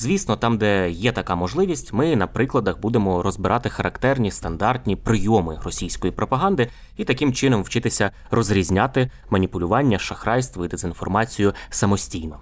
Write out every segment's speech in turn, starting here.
Звісно, там, де є така можливість, ми на прикладах будемо розбирати характерні стандартні прийоми російської пропаганди і таким чином вчитися розрізняти маніпулювання, шахрайство і дезінформацію самостійно.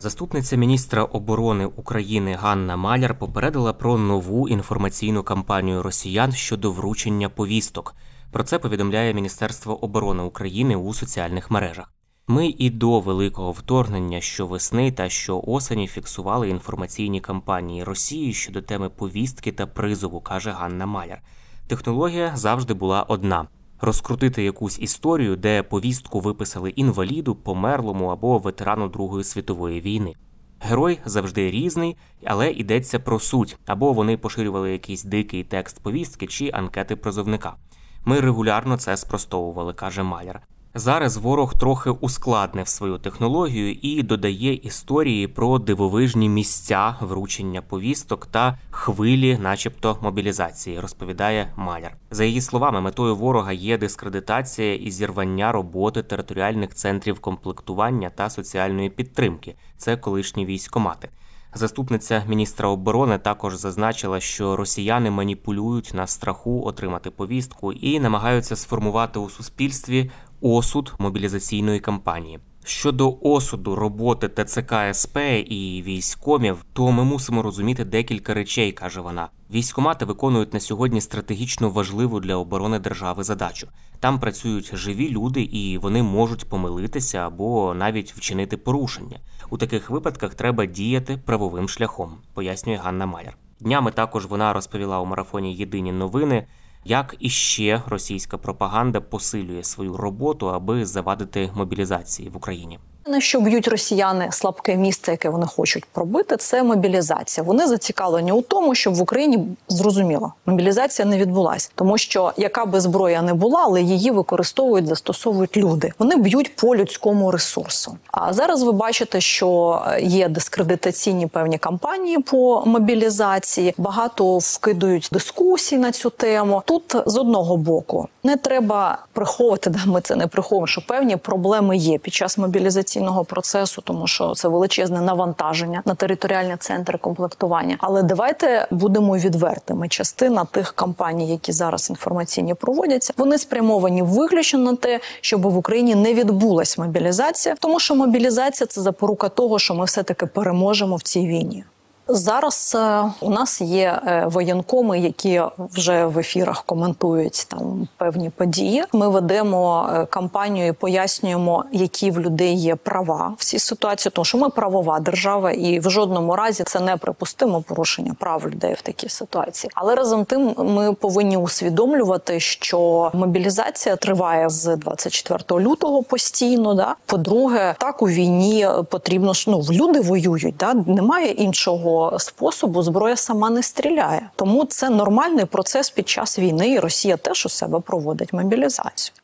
Заступниця міністра оборони України Ганна Маляр попередила про нову інформаційну кампанію росіян щодо вручення повісток. Про це повідомляє Міністерство оборони України у соціальних мережах. Ми і до великого вторгнення щовесни та щоосені фіксували інформаційні кампанії Росії щодо теми повістки та призову, каже Ганна Маляр. Технологія завжди була одна: розкрутити якусь історію, де повістку виписали інваліду, померлому або ветерану Другої світової війни. Герой завжди різний, але йдеться про суть, або вони поширювали якийсь дикий текст повістки чи анкети призовника. Ми регулярно це спростовували, каже Маляр. Зараз ворог трохи ускладнив свою технологію і додає історії про дивовижні місця вручення повісток та хвилі, начебто, мобілізації, розповідає Маляр. За її словами, метою ворога є дискредитація і зірвання роботи територіальних центрів комплектування та соціальної підтримки. Це колишні військомати. Заступниця міністра оборони також зазначила, що росіяни маніпулюють на страху отримати повістку і намагаються сформувати у суспільстві осуд мобілізаційної кампанії. Щодо осуду роботи ТЦК СП і військомів, то ми мусимо розуміти декілька речей, каже вона. Військомати виконують на сьогодні стратегічно важливу для оборони держави задачу. Там працюють живі люди, і вони можуть помилитися або навіть вчинити порушення. У таких випадках треба діяти правовим шляхом, пояснює Ганна Майер. Днями також вона розповіла у марафоні Єдині новини. Як іще російська пропаганда посилює свою роботу, аби завадити мобілізації в Україні? На що б'ють росіяни слабке місце, яке вони хочуть пробити, це мобілізація. Вони зацікавлені у тому, щоб в Україні зрозуміло, мобілізація не відбулася, тому що яка би зброя не була, але її використовують, застосовують люди. Вони б'ють по людському ресурсу. А зараз ви бачите, що є дискредитаційні певні кампанії по мобілізації. Багато вкидують дискусій на цю тему. Тут з одного боку не треба приховувати, да ми це не приховуємо, що певні проблеми є під час мобілізації процесу, тому що це величезне навантаження на територіальні центри комплектування. Але давайте будемо відвертими. Частина тих кампаній, які зараз інформаційні проводяться, вони спрямовані виключно на те, щоб в Україні не відбулась мобілізація, тому що мобілізація це запорука того, що ми все таки переможемо в цій війні. Зараз е, у нас є е, воєнкоми, які вже в ефірах коментують там певні події. Ми ведемо е, кампанію, і пояснюємо, які в людей є права в цій ситуації, тому що ми правова держава, і в жодному разі це не припустимо порушення прав людей в такій ситуації. Але разом тим ми повинні усвідомлювати, що мобілізація триває з 24 лютого постійно. Да, по-друге, так у війні потрібно ну люди воюють. Да, немає іншого способу зброя сама не стріляє. Тому це нормальний процес під час війни, і Росія теж у себе проводить мобілізацію.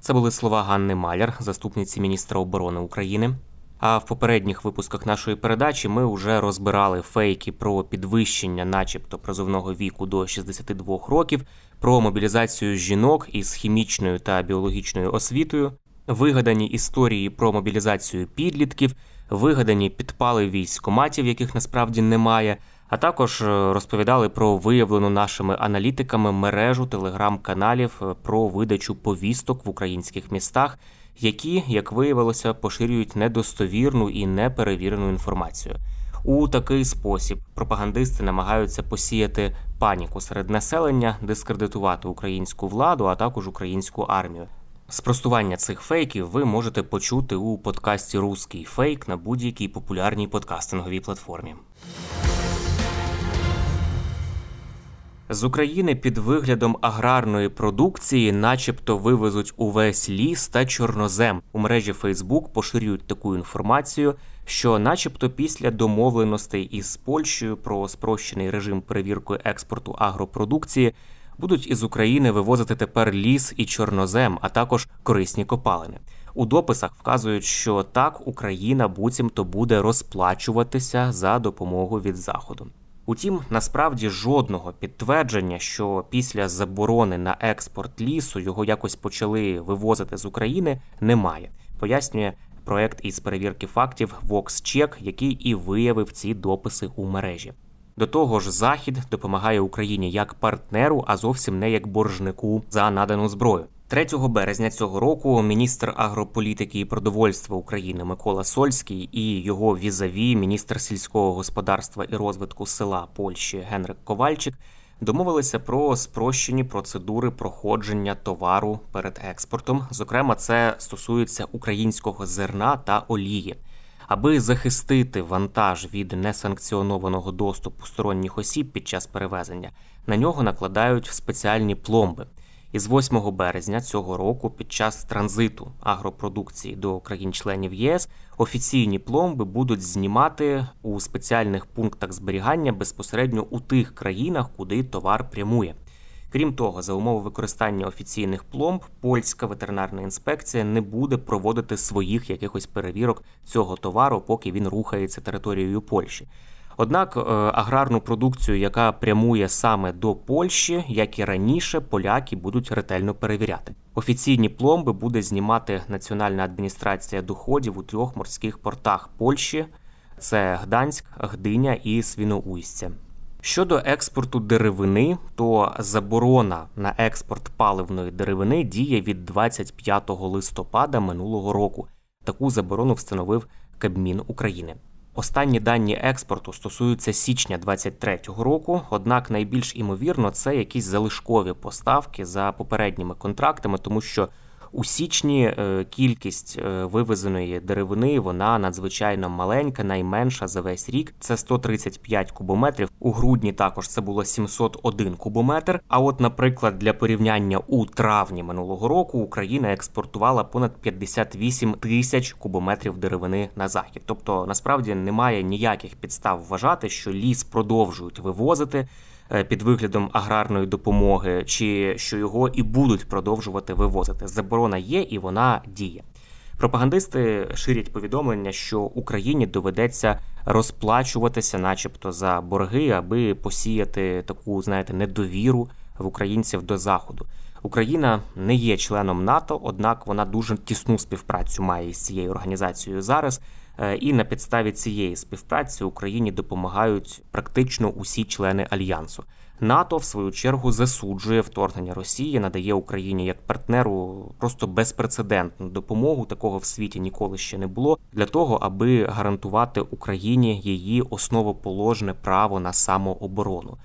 Це були слова Ганни Маляр, заступниці міністра оборони України. А в попередніх випусках нашої передачі ми вже розбирали фейки про підвищення, начебто, призовного віку до 62 років, про мобілізацію жінок із хімічною та біологічною освітою, вигадані історії про мобілізацію підлітків вигадані підпали військоматів, яких насправді немає. А також е, розповідали про виявлену нашими аналітиками мережу телеграм-каналів е, про видачу повісток в українських містах, які, як виявилося, поширюють недостовірну і неперевірену інформацію. У такий спосіб пропагандисти намагаються посіяти паніку серед населення, дискредитувати українську владу, а також українську армію. Спростування цих фейків ви можете почути у подкасті Руський фейк на будь-якій популярній подкастинговій платформі. З України під виглядом аграрної продукції, начебто, вивезуть увесь ліс та чорнозем. У мережі Фейсбук поширюють таку інформацію, що, начебто, після домовленостей із Польщею про спрощений режим перевірки експорту агропродукції будуть із України вивозити тепер ліс і чорнозем, а також корисні копалини. У дописах вказують, що так Україна буцімто буде розплачуватися за допомогу від заходу. Утім, насправді жодного підтвердження, що після заборони на експорт лісу його якось почали вивозити з України, немає. Пояснює проект із перевірки фактів VoxCheck, який і виявив ці дописи у мережі. До того ж, Захід допомагає Україні як партнеру, а зовсім не як боржнику за надану зброю. 3 березня цього року міністр агрополітики і продовольства України Микола Сольський і його візаві, міністр сільського господарства і розвитку села Польщі Генрик Ковальчик домовилися про спрощені процедури проходження товару перед експортом. Зокрема, це стосується українського зерна та олії. Аби захистити вантаж від несанкціонованого доступу сторонніх осіб під час перевезення, на нього накладають спеціальні пломби. Із 8 березня цього року, під час транзиту агропродукції до країн-членів ЄС, офіційні пломби будуть знімати у спеціальних пунктах зберігання безпосередньо у тих країнах, куди товар прямує. Крім того, за умови використання офіційних пломб, польська ветеринарна інспекція не буде проводити своїх якихось перевірок цього товару, поки він рухається територією Польщі. Однак е, аграрну продукцію, яка прямує саме до Польщі, як і раніше, поляки будуть ретельно перевіряти. Офіційні пломби буде знімати Національна адміністрація доходів у трьох морських портах Польщі: це Гданськ, Гдиня і Свіноуйстя. Щодо експорту деревини, то заборона на експорт паливної деревини діє від 25 листопада минулого року. Таку заборону встановив Кабмін України. Останні дані експорту стосуються січня 2023 року. Однак найбільш імовірно це якісь залишкові поставки за попередніми контрактами, тому що у січні е, кількість е, вивезеної деревини вона надзвичайно маленька, найменша за весь рік. Це 135 кубометрів. У грудні також це було 701 кубометр. А от, наприклад, для порівняння у травні минулого року Україна експортувала понад 58 тисяч кубометрів деревини на захід. Тобто, насправді немає ніяких підстав вважати, що ліс продовжують вивозити. Е, під виглядом аграрної допомоги, чи що його і будуть продовжувати вивозити. Заборона є і вона діє. Пропагандисти ширять повідомлення, що Україні доведеться розплачуватися, начебто, за борги, аби посіяти таку, знаєте, недовіру в українців до заходу. Україна не є членом НАТО, однак вона дуже тісну співпрацю має з цією організацією зараз. Е, і на підставі цієї співпраці Україні допомагають практично усі члени альянсу. НАТО в свою чергу засуджує вторгнення Росії, надає Україні як партнеру просто безпрецедентну допомогу. Такого в світі ніколи ще не було для того, аби гарантувати Україні її основоположне право на самооборону.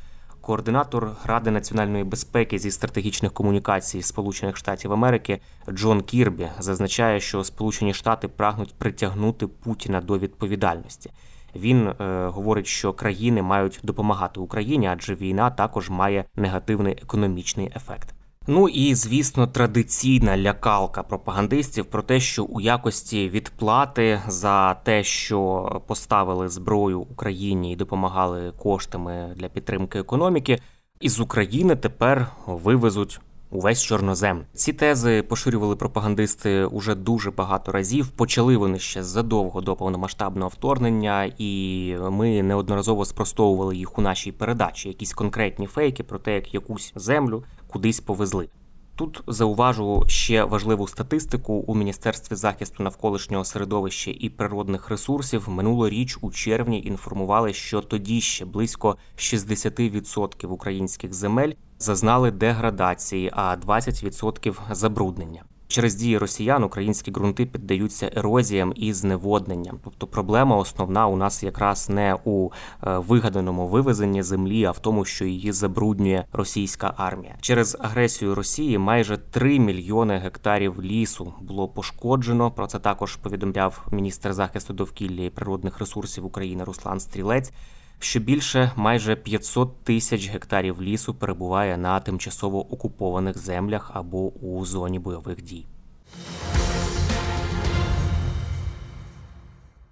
Координатор Ради національної безпеки зі стратегічних комунікацій Сполучених Штатів Америки Джон Кірбі зазначає, що Сполучені Штати прагнуть притягнути Путіна до відповідальності. Він е, говорить, що країни мають допомагати Україні, адже війна також має негативний економічний ефект. Ну і звісно, традиційна лякалка пропагандистів про те, що у якості відплати за те, що поставили зброю Україні і допомагали коштами для підтримки економіки, із України тепер вивезуть. Увесь чорнозем ці тези поширювали пропагандисти уже дуже багато разів. Почали вони ще задовго до повномасштабного вторгнення, і ми неодноразово спростовували їх у нашій передачі. Якісь конкретні фейки про те, як якусь землю кудись повезли. Тут зауважу ще важливу статистику у Міністерстві захисту навколишнього середовища і природних ресурсів минулоріч у червні інформували, що тоді ще близько 60% українських земель зазнали деградації, а 20% забруднення. Через дії росіян українські ґрунти піддаються ерозіям і зневодненням. Тобто проблема основна у нас якраз не у е, вигаданому вивезенні землі, а в тому, що її забруднює російська армія. Через агресію Росії майже 3 мільйони гектарів лісу було пошкоджено. Про це також повідомляв міністр захисту довкілля і природних ресурсів України Руслан Стрілець що більше майже 500 тисяч гектарів лісу перебуває на тимчасово окупованих землях або у зоні бойових дій.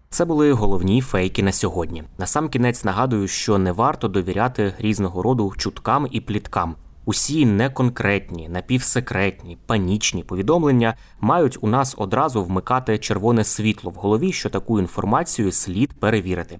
Це були головні фейки на сьогодні. Насамкінець нагадую, що не варто довіряти різного роду чуткам і пліткам. Усі неконкретні, напівсекретні, панічні повідомлення мають у нас одразу вмикати червоне світло в голові, що таку інформацію слід перевірити.